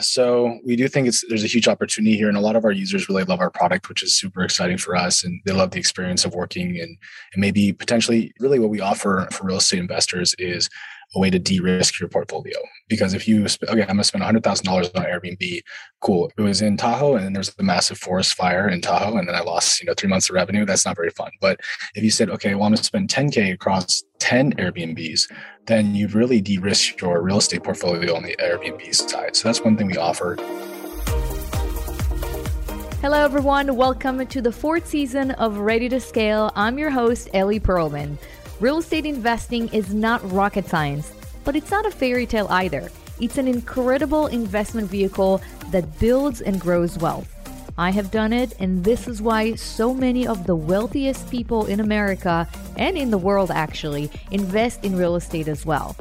So we do think it's there's a huge opportunity here, and a lot of our users really love our product, which is super exciting for us, and they love the experience of working and and maybe potentially really what we offer for real estate investors is a way to de-risk your portfolio. Because if you okay, I'm gonna spend hundred thousand dollars on Airbnb, cool. It was in Tahoe, and then there's a massive forest fire in Tahoe, and then I lost you know three months of revenue. That's not very fun. But if you said, okay, well, I'm gonna spend 10k across 10 Airbnbs, then you've really de-risked your real estate portfolio on the Airbnb side. So that's one thing we offer. Hello, everyone. Welcome to the fourth season of Ready to Scale. I'm your host, Ellie Perlman. Real estate investing is not rocket science, but it's not a fairy tale either. It's an incredible investment vehicle that builds and grows wealth. I have done it, and this is why so many of the wealthiest people in America and in the world actually invest in real estate as well.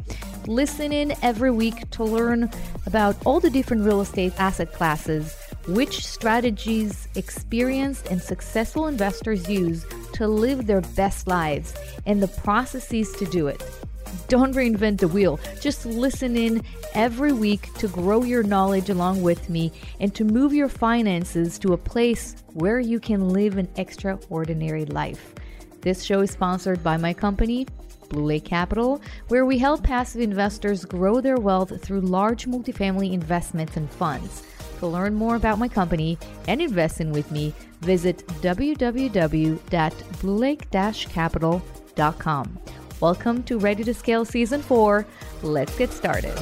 Listen in every week to learn about all the different real estate asset classes, which strategies experienced and successful investors use to live their best lives, and the processes to do it. Don't reinvent the wheel. Just listen in every week to grow your knowledge along with me and to move your finances to a place where you can live an extraordinary life. This show is sponsored by my company, Blue Lake Capital, where we help passive investors grow their wealth through large multifamily investments and funds. To learn more about my company and invest in with me, visit www.bluelake-capital.com. Welcome to Ready to Scale Season 4. Let's get started.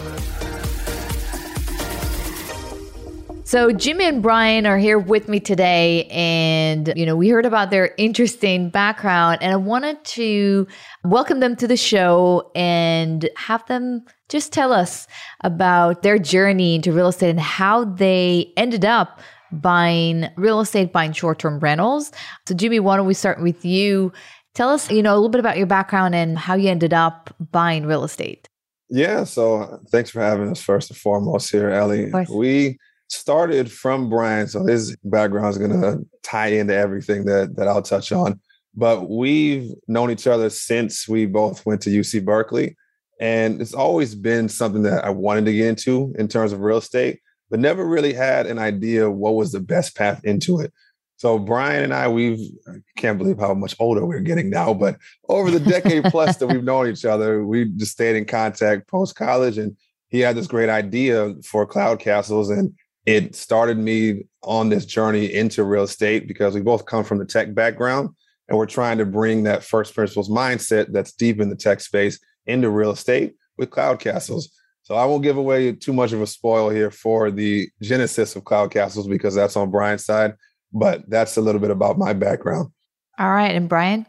So Jimmy and Bryan are here with me today and you know we heard about their interesting background and I wanted to welcome them to the show and have them just tell us about their journey into real estate and how they ended up buying real estate buying short-term rentals. So Jimmy, why don't we start with you? Tell us, you know, a little bit about your background and how you ended up buying real estate. Yeah, so uh, thanks for having us first and foremost here, Ellie. We started from Bryan, so his background is going to tie into everything that that I'll touch on. But we've known each other since we both went to UC Berkeley, and it's always been something that I wanted to get into in terms of real estate, but never really had an idea what was the best path into it. So Bryan and I, we've I can't believe how much older we're getting now, but over the decade plus that we've known each other, we just stayed in contact post college, and he had this great idea for cloud castles, and it started me on this journey into real estate because we both come from the tech background, and we're trying to bring that first principles mindset that's deep in the tech space into real estate with cloud castles. So I won't give away too much of a spoil here for the genesis of cloud castles because that's on Bryan's side but that's a little bit about my background. All right. And Bryan?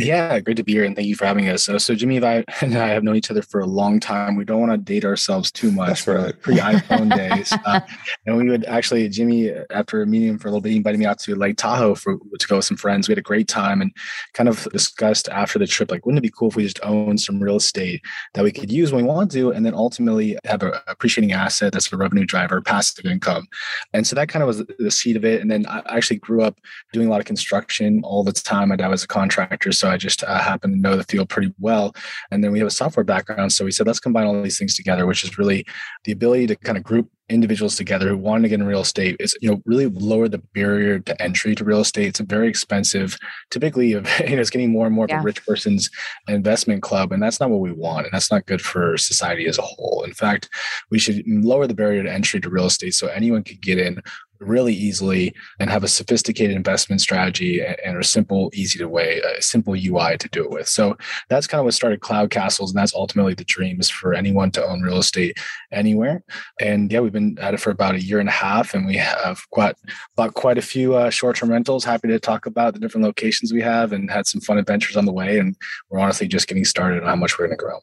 Yeah, great to be here, and thank you for having us. So, so Jimmy and I, and I have known each other for a long time. We don't want to date ourselves too much. That's right. Pre iPhone days, uh, and we would actually Jimmy, after meeting him for a little bit, he invited me out to Lake Tahoe for to go with some friends. We had a great time, and kind of discussed after the trip, like, wouldn't it be cool if we just owned some real estate that we could use when we want to, and then ultimately have a appreciating asset that's a revenue driver, passive income. And so that kind of was the seed of it. And then I actually grew up doing a lot of construction all the time. My dad was a contractor, so I just uh, happen to know the field pretty well. And then we have a software background. So we said, let's combine all these things together, which is really the ability to kind of group individuals together who want to get in real estate is you know really lower the barrier to entry to real estate it's a very expensive typically you know it's getting more and more yeah. of a rich person's investment club and that's not what we want and that's not good for society as a whole in fact we should lower the barrier to entry to real estate so anyone could get in really easily and have a sophisticated investment strategy and a simple, easy to way, a simple UI to do it with. So that's kind of what started Cloud Castles, and that's ultimately the dream is for anyone to own real estate anywhere. And yeah, we've been at it for about a year and a half, and we have quite bought quite a few uh, short-term rentals. Happy to talk about the different locations we have, and had some fun adventures on the way. And we're honestly just getting started on how much we're going to grow.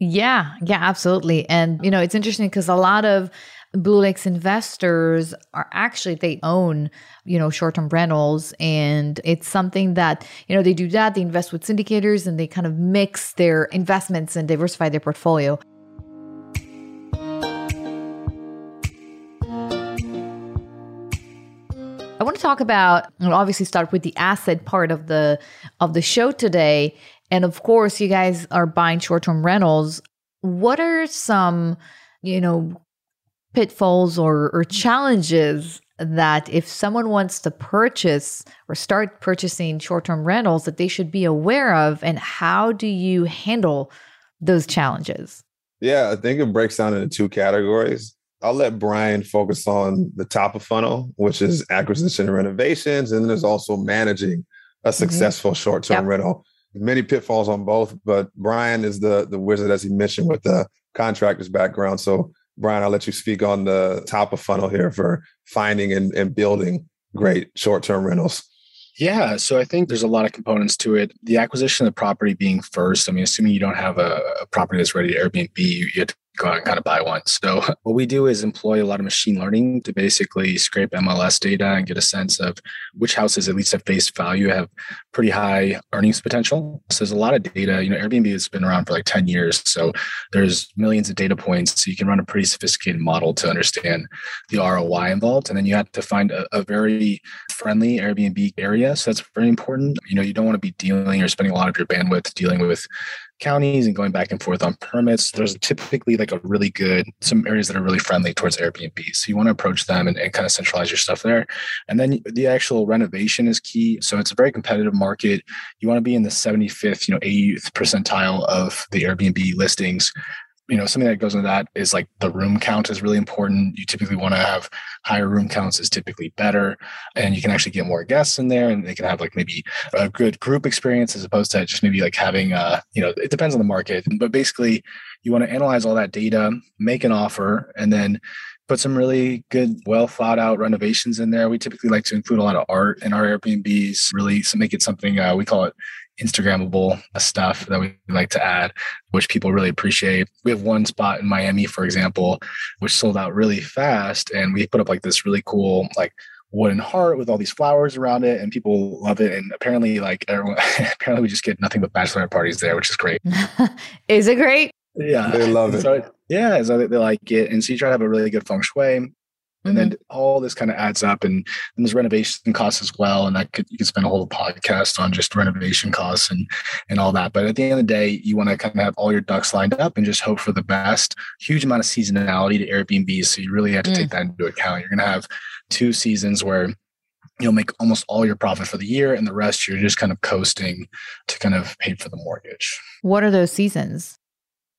Yeah, yeah, absolutely. And you know, it's interesting because a lot of Blue Lake's investors are actually they own, you know, short-term rentals and it's something that, you know, they do that, they invest with syndicators and they kind of mix their investments and diversify their portfolio. I want to talk about and obviously start with the asset part of the of the show today. And of course, you guys are buying short-term rentals. What are some, you know, pitfalls or, or challenges that if someone wants to purchase or start purchasing short-term rentals that they should be aware of and how do you handle those challenges yeah i think it breaks down into two categories i'll let bryan focus on the top of funnel which is acquisition and renovations and then there's also managing a mm-hmm. successful mm-hmm. short-term yep. rental many pitfalls on both but bryan is the the wizard as he mentioned with the contractor's background so Bryan, I'll let you speak on the top of funnel here for finding and, and building great short term rentals. Yeah, so I think there's a lot of components to it. The acquisition of the property being first. I mean, assuming you don't have a, a property that's ready to Airbnb, you, have to go out and kind of buy one. So what we do is employ a lot of machine learning to basically scrape MLS data and get a sense of which houses, at least at face value, have pretty high earnings potential. So there's a lot of data. You know, Airbnb has been around for like 10 years. So there's millions of data points. So you can run a pretty sophisticated model to understand the ROI involved. And then you have to find a, a very friendly Airbnb area. So that's very important. You know, you don't want to be dealing or spending a lot of your bandwidth dealing with counties and going back and forth on permits, there's typically like a really good, some areas that are really friendly towards Airbnb. So you want to approach them and, and kind of centralize your stuff there. And then the actual renovation is key. So it's a very competitive market. You want to be in the 75th, you know, 80th percentile of the Airbnb listings you know something that goes into that is like the room count is really important you typically want to have higher room counts is typically better and you can actually get more guests in there and they can have like maybe a good group experience as opposed to just maybe like having uh you know it depends on the market but basically you want to analyze all that data make an offer and then put some really good, well thought out renovations in there. We typically like to include a lot of art in our Airbnbs, really make it something uh, we call it Instagrammable uh, stuff that we like to add, which people really appreciate. We have one spot in Miami, for example, which sold out really fast. And we put up like this really cool, like, wooden heart with all these flowers around it and people love it and apparently like everyone apparently we just get nothing but bachelorette parties there which is great is it great yeah they love it so, yeah so they like it and so you try to have a really good feng shui and mm-hmm. then all this kind of adds up and, and there's renovation costs as well and that could you could spend a whole podcast on just renovation costs and and all that. But at the end of the day you want to kind of have all your ducks lined up and just hope for the best. Huge amount of seasonality to airbnb so you really have to mm. take that into account. You're going to have two seasons where you'll make almost all your profit for the year and the rest you're just kind of coasting to kind of pay for the mortgage. What are those seasons?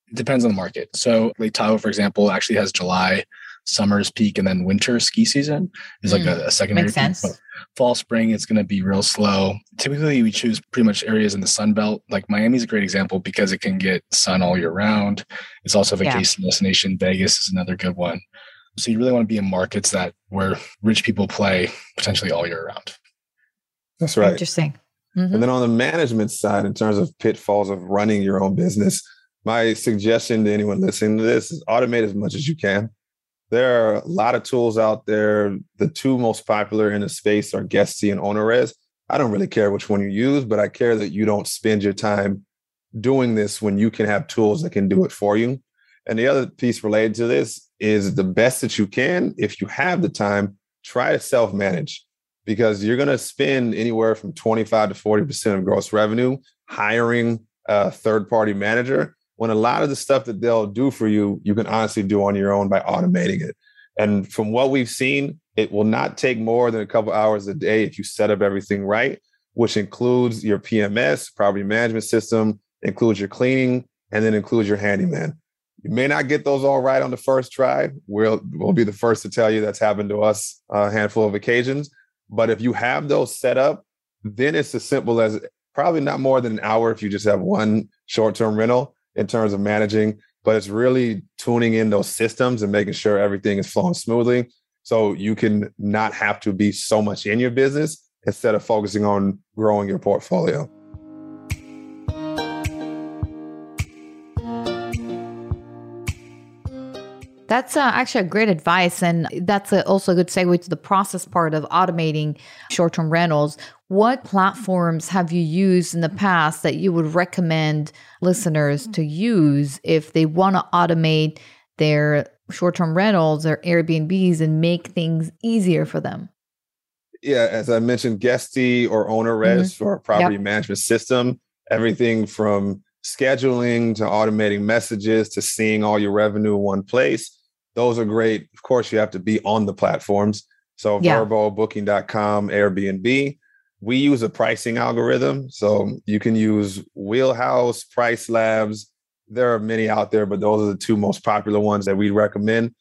It depends on the market. So lake tahoe for example actually has july summer's peak and then winter ski season is like mm, a, a, secondary makes sense. Peak. fall spring it's going to be real slow. Typically we choose pretty much areas in the sun belt. Like miami's a great example because it can get sun all year round. It's also a vacation yeah. destination. Vegas is another good one. So you really want to be in markets that where rich people play potentially all year round. That's right. Interesting. Mm-hmm. and then on the management side in terms of pitfalls of running your own business my suggestion to anyone listening to this is automate as much as you can there are a lot of tools out there. The two most popular in the space are Guesty and OwnerRez. I don't really care which one you use, but I care that you don't spend your time doing this when you can have tools that can do it for you. And the other piece related to this is the best that you can, if you have the time, try to self manage because you're going to spend anywhere from 25 to 40% of gross revenue hiring a third party manager when a lot of the stuff that they'll do for you, you can honestly do on your own by automating it. And from what we've seen, it will not take more than a couple hours a day if you set up everything right, which includes your PMS, property management system, includes your cleaning, and then includes your handyman. You may not get those all right on the first try. We'll, we'll be the first to tell you that's happened to us a handful of occasions. But if you have those set up, then it's as simple as probably not more than an hour if you just have one short term rental in terms of managing, but it's really tuning in those systems and making sure everything is flowing smoothly. So you can not have to be so much in your business instead of focusing on growing your portfolio. That's uh, actually a great advice. And that's a, also a good segue to the process part of automating short term rentals. What platforms have you used in the past that you would recommend listeners to use if they want to automate their short term rentals or Airbnbs and make things easier for them? Yeah, as I mentioned, Guesty or OwnerRez mm-hmm. for property yep. management system, everything from scheduling to automating messages to seeing all your revenue in one place those are great. Of course, you have to be on the platforms. So yeah. Vrbo, Booking.com, Airbnb. We use a pricing algorithm. So you can use Wheelhouse, Price Labs. There are many out there, but those are the two most popular ones that we recommend.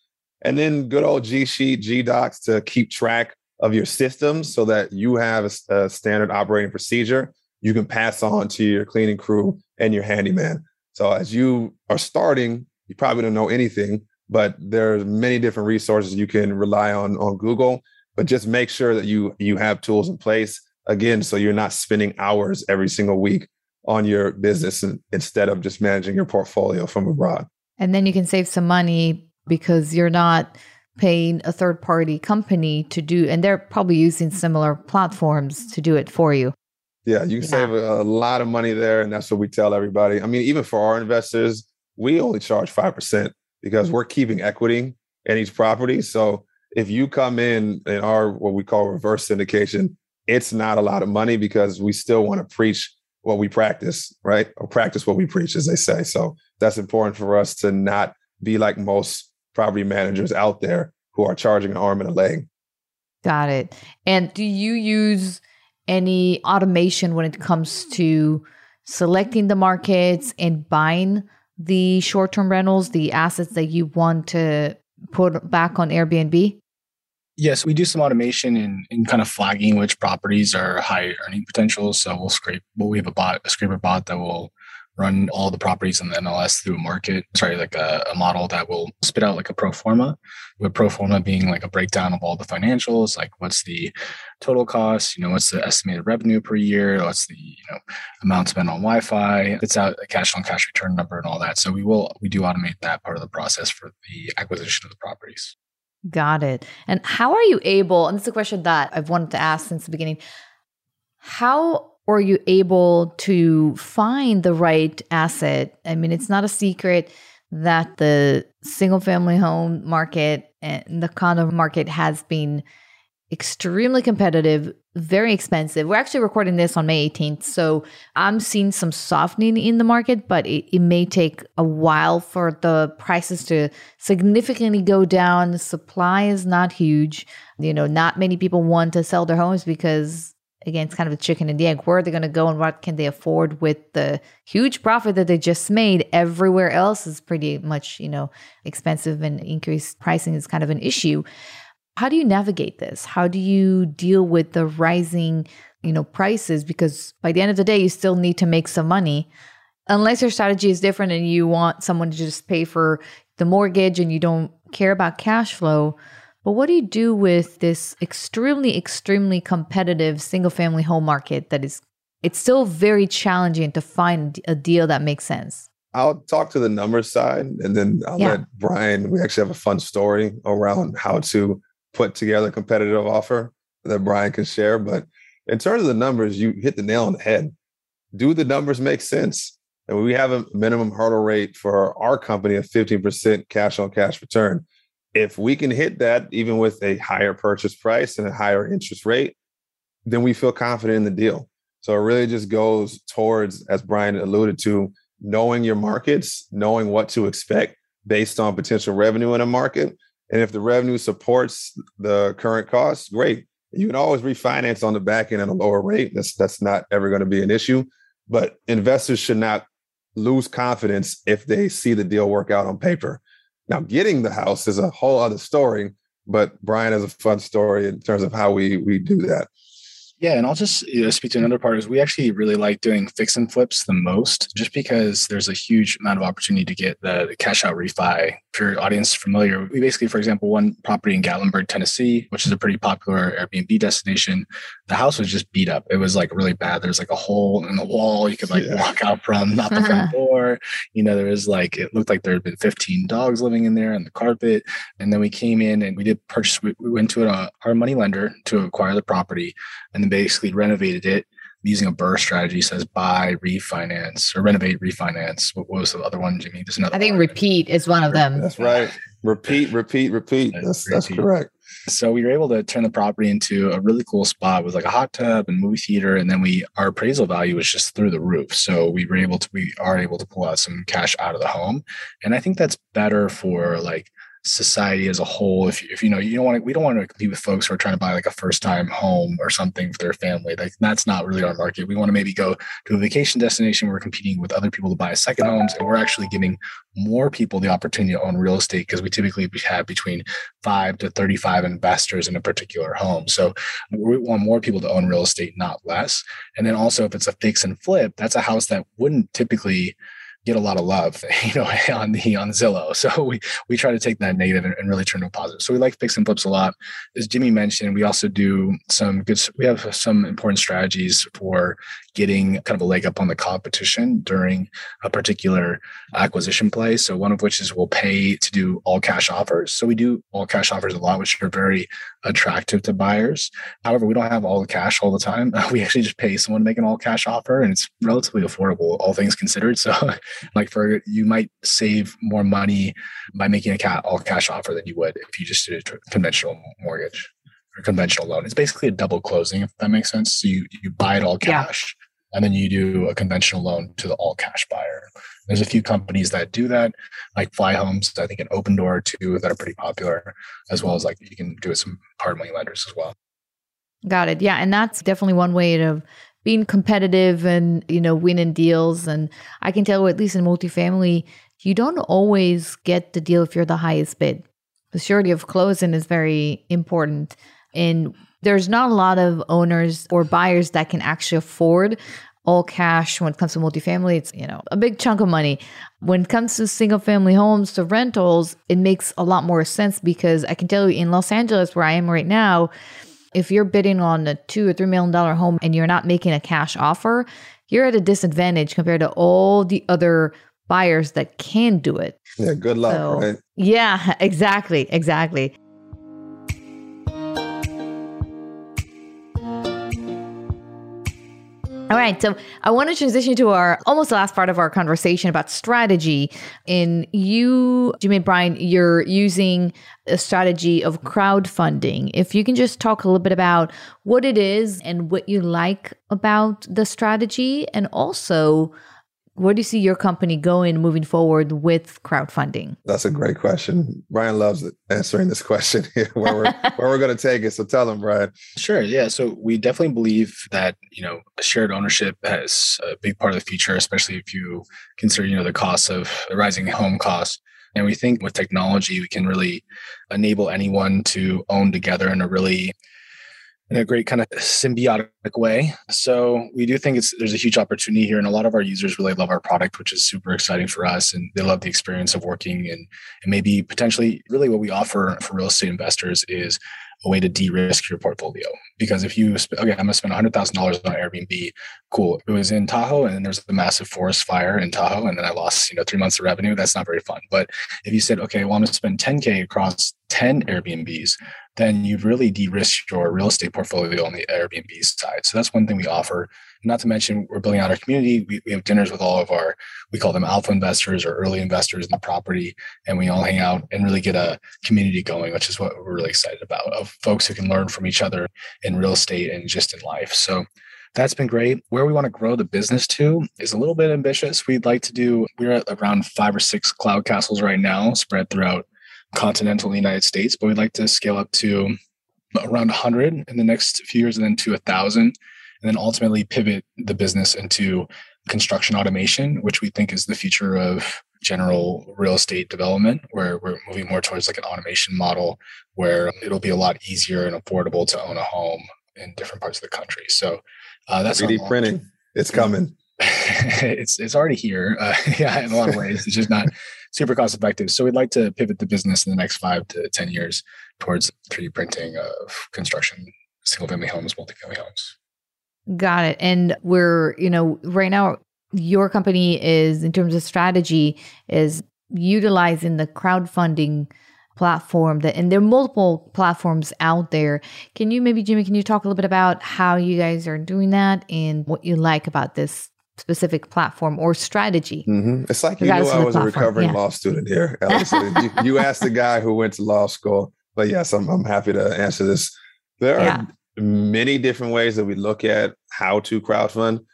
And then good old G Sheet, G Docs to keep track of your systems so that you have a, a standard operating procedure you can pass on to your cleaning crew and your handyman. So as you are starting, you probably don't know anything, but there's many different resources you can rely on on Google. But just make sure that you you have tools in place again, so you're not spending hours every single week on your business instead of just managing your portfolio from abroad. And then you can save some money because you're not paying a third party company to do, and they're probably using similar platforms to do it for you. Yeah, you can yeah. save a, lot of money there. And that's what we tell everybody. I mean, even for our investors, we only charge 5% because we're keeping equity in each property. So if you come in in our what we call reverse syndication, it's not a lot of money because we still want to preach what we practice, right? Or practice what we preach, as they say. So that's important for us to not be like most property managers out there who are charging an arm and a leg. Got it. And do you use any automation when it comes to selecting the markets and buying the short term rentals, the assets that you want to put back on Airbnb? Yes, we do some automation in, in kind of flagging which properties are high earning potential. So we'll scrape, well, we have a bot, a scraper bot that will run all the properties in the MLS through a market, sorry, like a, a, model that will spit out like a pro forma, with pro forma being like a breakdown of all the financials, like what's the total cost, you know, what's the estimated revenue per year, what's the, you know, amount spent on Wi-Fi, it's out a cash on cash return number and all that. So we will, we do automate that part of the process for the acquisition of the properties. Got it. And how are you able, and this is a question that I've wanted to ask since the beginning, how are you able to find the right asset? I mean, it's not a secret that the single family home market and the condo market has been extremely competitive, very expensive. We're actually recording this on May 18th. So I'm seeing some softening in the market, but it, it may take a while for the prices to significantly go down. The supply is not huge. You know, not many people want to sell their homes because again, it's kind of a chicken and the egg. Where are they going to go and what can they afford with the huge profit that they just made? Everywhere else is pretty much, you know, expensive and increased pricing is kind of an issue. How do you navigate this? How do you deal with the rising, you know, prices? Because by the end of the day, you still need to make some money. Unless your strategy is different and you want someone to just pay for the mortgage and you don't care about cash flow but what do you do with this extremely, extremely competitive single family home market that is, it's still very challenging to find a deal that makes sense? I'll talk to the numbers side and then I'll yeah. let Bryan, we actually have a fun story around how to put together a competitive offer that Bryan can share. But in terms of the numbers, you hit the nail on the head. Do the numbers make sense? And we have a minimum hurdle rate for our company of 15% cash on cash return if we can hit that even with a higher purchase price and a higher interest rate, then we feel confident in the deal. So it really just goes towards, as Bryan alluded to, knowing your markets, knowing what to expect based on potential revenue in a market. And if the revenue supports the current costs, great. You can always refinance on the back end at a lower rate. That's that's not ever going to be an issue. But investors should not lose confidence if they see the deal work out on paper. Now, getting the house is a whole other story, but Bryan has a fun story in terms of how we we do that. Yeah, and I'll just you know, speak to another part is we actually really like doing fix and flips the most, just because there's a huge amount of opportunity to get the, the cash out refi. If your audience is familiar, we basically, for example, one property in Gatlinburg, Tennessee, which is a pretty popular Airbnb destination. The house was just beat up. It was like really bad. There's like a hole in the wall you could like yeah. walk out from, not the front door. You know, there was like it looked like there had been 15 dogs living in there on the carpet. And then we came in and we did purchase. We, we went to a, our money lender to acquire the property and then basically renovated it using a BRRRR strategy says buy, refinance, or renovate, refinance. What was the other one, Jimmy? There's another. I think one. repeat is one of them. That's right. Repeat, repeat, repeat. That's repeat. that's correct. So we were able to turn the property into a really cool spot with like a hot tub and movie theater, and then we our appraisal value was just through the roof. So we were able to we are able to pull out some cash out of the home, and I think that's better for like society as a whole if, if you know you don't want to we don't want to compete with folks who are trying to buy like a first time home or something for their family like that's not really our market. We want to maybe go to a vacation destination we're competing with other people to buy second homes and we're actually giving more people the opportunity to own real estate because we typically have between 5 to 35 investors in a particular home. So we want more people to own real estate not less. And then also if it's a fix and flip that's a house that wouldn't typically get a lot of love, you know, on the on Zillow. So we we try to take that negative and, and really turn a positive. So we like fix and flips a lot. As Jimmy mentioned, we also do some good. We have some important strategies for getting kind of a leg up on the competition during a particular acquisition play. So one of which is we'll pay to do all cash offers. So we do all cash offers a lot, which are very attractive to buyers. However, we don't have all the cash all the time. We actually just pay someone to make an all cash offer and it's relatively affordable, all things considered. So like for you might save more money by making a cat all cash offer than you would if you just did a conventional mortgage or conventional loan. It's basically a double closing, if that makes sense. So you, you buy it all cash. And then you do a conventional loan to the all cash buyer. There's a few companies that do that, like Fly Homes, I think an Opendoor too, that are pretty popular, as well as like you can do it some hard money lenders as well. Got it. Yeah, and that's definitely one way of being competitive and you know winning deals. And I can tell, at least in multifamily, you don't always get the deal if you're the highest bid. The surety of closing is very important. And there's not a lot of owners or buyers that can actually afford all cash when it comes to multifamily. It's, you know, a big chunk of money. When it comes to single family homes, to rentals, it makes a lot more sense because I can tell you in Los Angeles, where I am right now, if you're bidding on a two or three million dollar home and you're not making a cash offer, you're at a disadvantage compared to all the other buyers that can do it. Yeah, good luck, so, right? Yeah, exactly, exactly. All right. So I want to transition to our almost last part of our conversation about strategy. In you, Jimmy Bryan, you're using a strategy of crowdfunding. If you can just talk a little bit about what it is and what you like about the strategy, and also where do you see your company going moving forward with crowdfunding? That's a great question. Bryan loves answering this question here, where we're where we're going to take it. So tell him, Bryan. Sure. Yeah. So we definitely believe that you know shared ownership has a big part of the future, especially if you consider you know the cost of the rising home costs. And we think with technology, we can really enable anyone to own together in a really in a great kind of symbiotic way. So we do think it's there's a huge opportunity here, and a lot of our users really love our product, which is super exciting for us, and they love the experience of working and and maybe potentially really what we offer for real estate investors is a way to de-risk your portfolio. Because if you okay, I'm gonna spend hundred thousand dollars on Airbnb, cool. It was in Tahoe, and then there's a massive forest fire in Tahoe, and then I lost you know three months of revenue. That's not very fun. But if you said, okay, well, I'm gonna spend 10k across 10 Airbnbs, then you've really de-risked your real estate portfolio on the Airbnb side. So that's one thing we offer. Not to mention, we're building out our community. We, we have dinners with all of our, we call them alpha investors or early investors in the property, and we all hang out and really get a community going, which is what we're really excited about of folks who can learn from each other in real estate and just in life. So that's been great. Where we want to grow the business to is a little bit ambitious. We'd like to do, we're at around five or six cloud castles right now, spread throughout continental United States, but we'd like to scale up to around 100 in the next few years and then to 1,000, and then ultimately pivot the business into construction automation, which we think is the future of general real estate development, where we're moving more towards like an automation model where it'll be a lot easier and affordable to own a home in different parts of the country. So uh, that's 3D printing. It's coming. it's it's already here. Uh, yeah, in a lot of ways, it's just not super cost effective. So we'd like to pivot the business in the next five to 10 years towards 3D printing of construction, single family homes, multifamily homes. Got it. And we're, you know, right now, your company is, in terms of strategy, is utilizing the crowdfunding platform that and there are multiple platforms out there can you maybe jimmy can you talk a little bit about how you guys are doing that and what you like about this specific platform or strategy. Mm-hmm. It's like you knew I was a recovering yeah. law student here. you, you, asked the guy who went to law school, but yes, I'm, I'm happy to answer this. There yeah. are many different ways that we look at how to crowdfund.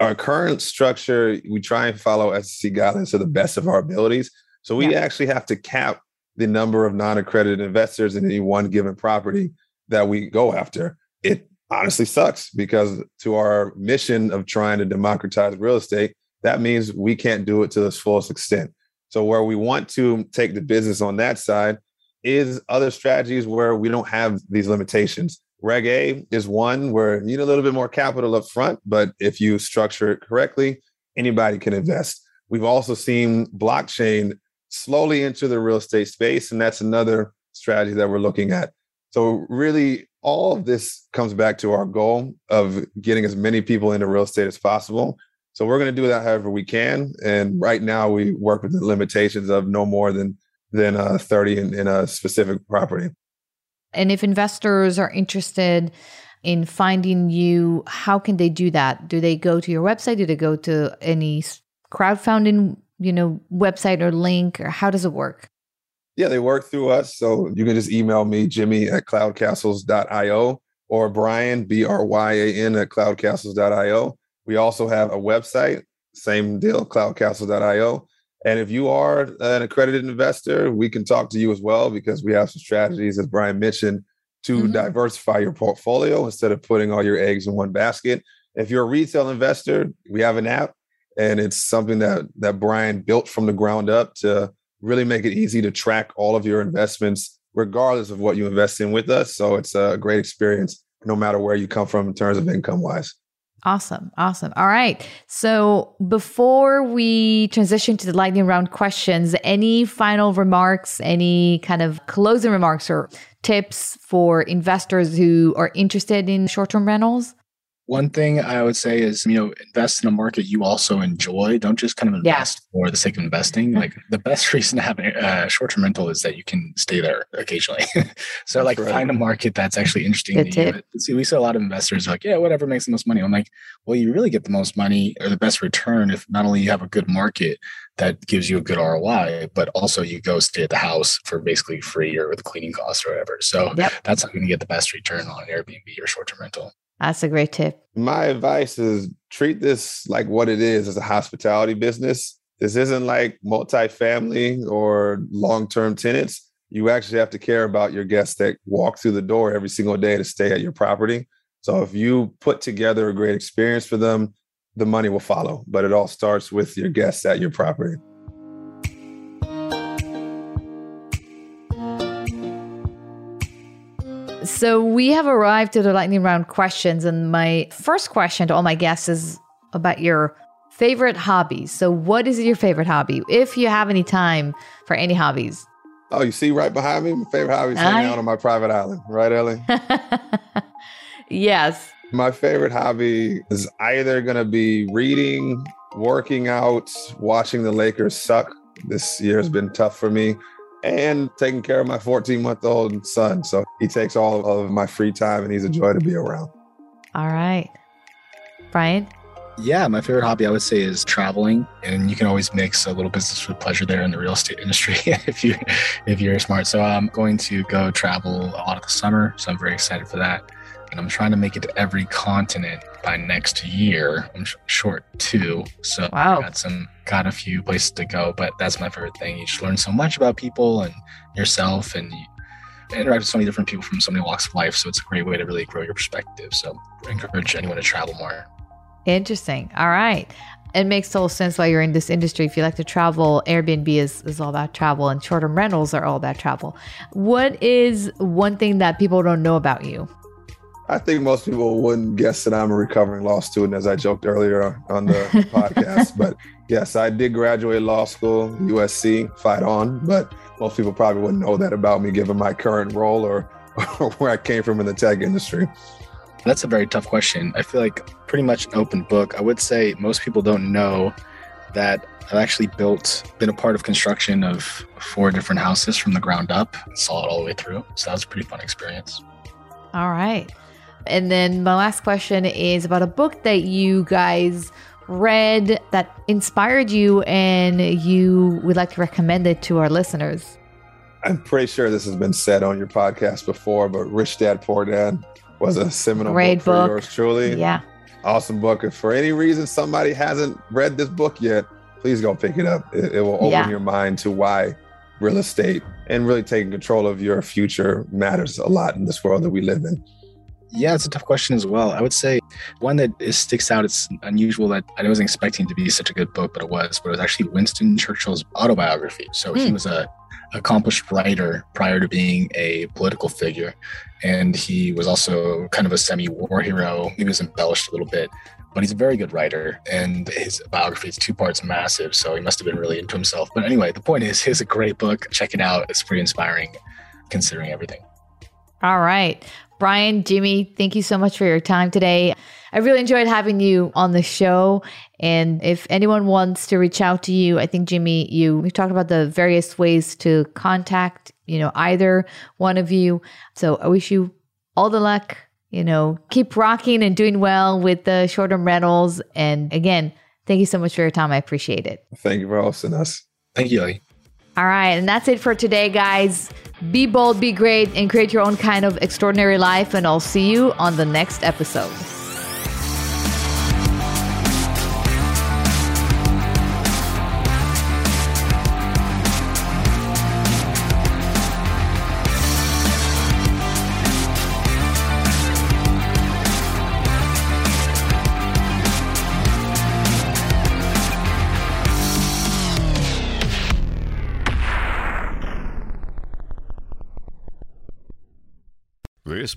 Our current structure, we try and follow SEC guidelines to the best of our abilities. So we yeah. actually have to cap the number of non-accredited investors in any one given property that we go after. It honestly sucks because to our mission of trying to democratize real estate, that means we can't do it to the fullest extent. So where we want to take the business on that side is other strategies where we don't have these limitations. Reg A is one where you need a little bit more capital up front, but if you structure it correctly, anybody can invest. We've also seen blockchain slowly enter the real estate space, and that's another strategy that we're looking at. So, really, all of this comes back to our goal of getting as many people into real estate as possible. So, we're going to do that however we can. And right now, we work with the limitations of no more than than uh, 30 in, in a specific property. And if investors are interested in finding you, how can they do that? Do they go to your website? Do they go to any crowdfunding, you know, website or link, or how does it work? Yeah, they work through us. So you can just email me, Jimmy at cloudcastles.io or Bryan, B R Y A N at cloudcastles.io. We also have a website, same deal, cloudcastles.io. And if you are an accredited investor, we can talk to you as well because we have some strategies, as Bryan mentioned, to mm-hmm. diversify your portfolio instead of putting all your eggs in one basket. If you're a retail investor, we have an app and it's something that that Bryan built from the ground up to really make it easy to track all of your investments regardless of what you invest in with us. So it's a great experience no matter where you come from in terms of income wise. Awesome. Awesome. All right. So before we transition to the lightning round questions, any final remarks, any kind of closing remarks or tips for investors who are interested in short term rentals? One thing I would say is, you know, invest in a market you also enjoy. Don't just kind of invest yeah. for the sake of investing. Like the best reason to have a uh, short-term rental is that you can stay there occasionally. so like right. find a market that's actually interesting Good to tip. you. See, we see a lot of investors like, yeah, whatever makes the most money. I'm like, well, you really get the most money or the best return if not only you have a good market that gives you a good ROI, but also you go stay at the house for basically free or with cleaning costs or whatever. So yep. that's how you can get the best return on an Airbnb or short-term rental. That's a great tip. My advice is treat this like what it is as a hospitality business. This isn't like multifamily or long term tenants. You actually have to care about your guests that walk through the door every single day to stay at your property. So if you put together a great experience for them, the money will follow. But it all starts with your guests at your property. So we have arrived to the lightning round questions, and my first question to all my guests is about your favorite hobbies. So, what is your favorite hobby, if you have any time for any hobbies? Oh, you see right behind me, my favorite hobby is hanging out on my private island, right, Ellie? yes. My favorite hobby is either going to be reading, working out, watching the Lakers suck. This year has been tough for me and taking care of my 14 month old son. So he takes all of my free time and he's a joy to be around. All right. Bryan? Yeah, my favorite hobby I would say is traveling, and you can always mix a little business with pleasure there in the real estate industry if you if you're smart. So I'm going to go travel a lot of the summer, so I'm very excited for that and I'm trying to make it to every continent by next year. I'm sh- short two, so wow. I got some got a few places to go. But that's my favorite thing. You just learn so much about people and yourself, and you interact with so many different people from so many walks of life. So it's a great way to really grow your perspective. So I encourage anyone to travel more. Interesting. All right. It makes total sense why you're in this industry. If you like to travel, Airbnb is, is all about travel and short term rentals are all about travel. What is one thing that people don't know about you? I think most people wouldn't guess that I'm a recovering law student, as I joked earlier on the podcast. But yes, I did graduate law school, USC, fight on. But most people probably wouldn't know that about me, given my current role or, or where I came from in the tech industry. That's a very tough question. I feel like pretty much an open book. I would say most people don't know that I've actually built, been a part of construction of four different houses from the ground up, saw it all the way through. So that was a pretty fun experience. All right. And then my last question is about a book that you guys read that inspired you and you would like to recommend it to our listeners. I'm pretty sure this has been said on your podcast before, but Rich Dad Poor Dad was a seminal Great book, book. for yours truly. Yeah. Awesome book. If for any reason somebody hasn't read this book yet, please go pick it up. It, it will open yeah. your mind to why real estate and really taking control of your future matters a lot in this world that we live in? Yeah, it's a tough question as well. I would say one that is, sticks out. It's unusual that I wasn't expecting to be such a good book, but it was. But it was actually Winston Churchill's autobiography. So mm. he hmm. was a accomplished writer prior to being a political figure, and he was also kind of a semi-war hero. He was embellished a little bit, but he's a very good writer, and his biography is two parts massive. So he must have been really into himself. But anyway, the point is, it's a great book. Check it out. It's pretty inspiring, considering everything. All right. Bryan, Jimmy, thank you so much for your time today. I really enjoyed having you on the show. And if anyone wants to reach out to you, I think Jimmy, you we talked about the various ways to contact, you know, either one of you. So I wish you all the luck. You know, keep rocking and doing well with the short term rentals. And again, thank you so much for your time. I appreciate it. Thank you for hosting us. Thank you. All right. And that's it for today, guys. Be bold, be great, and create your own kind of extraordinary life. And I'll see you on the next episode.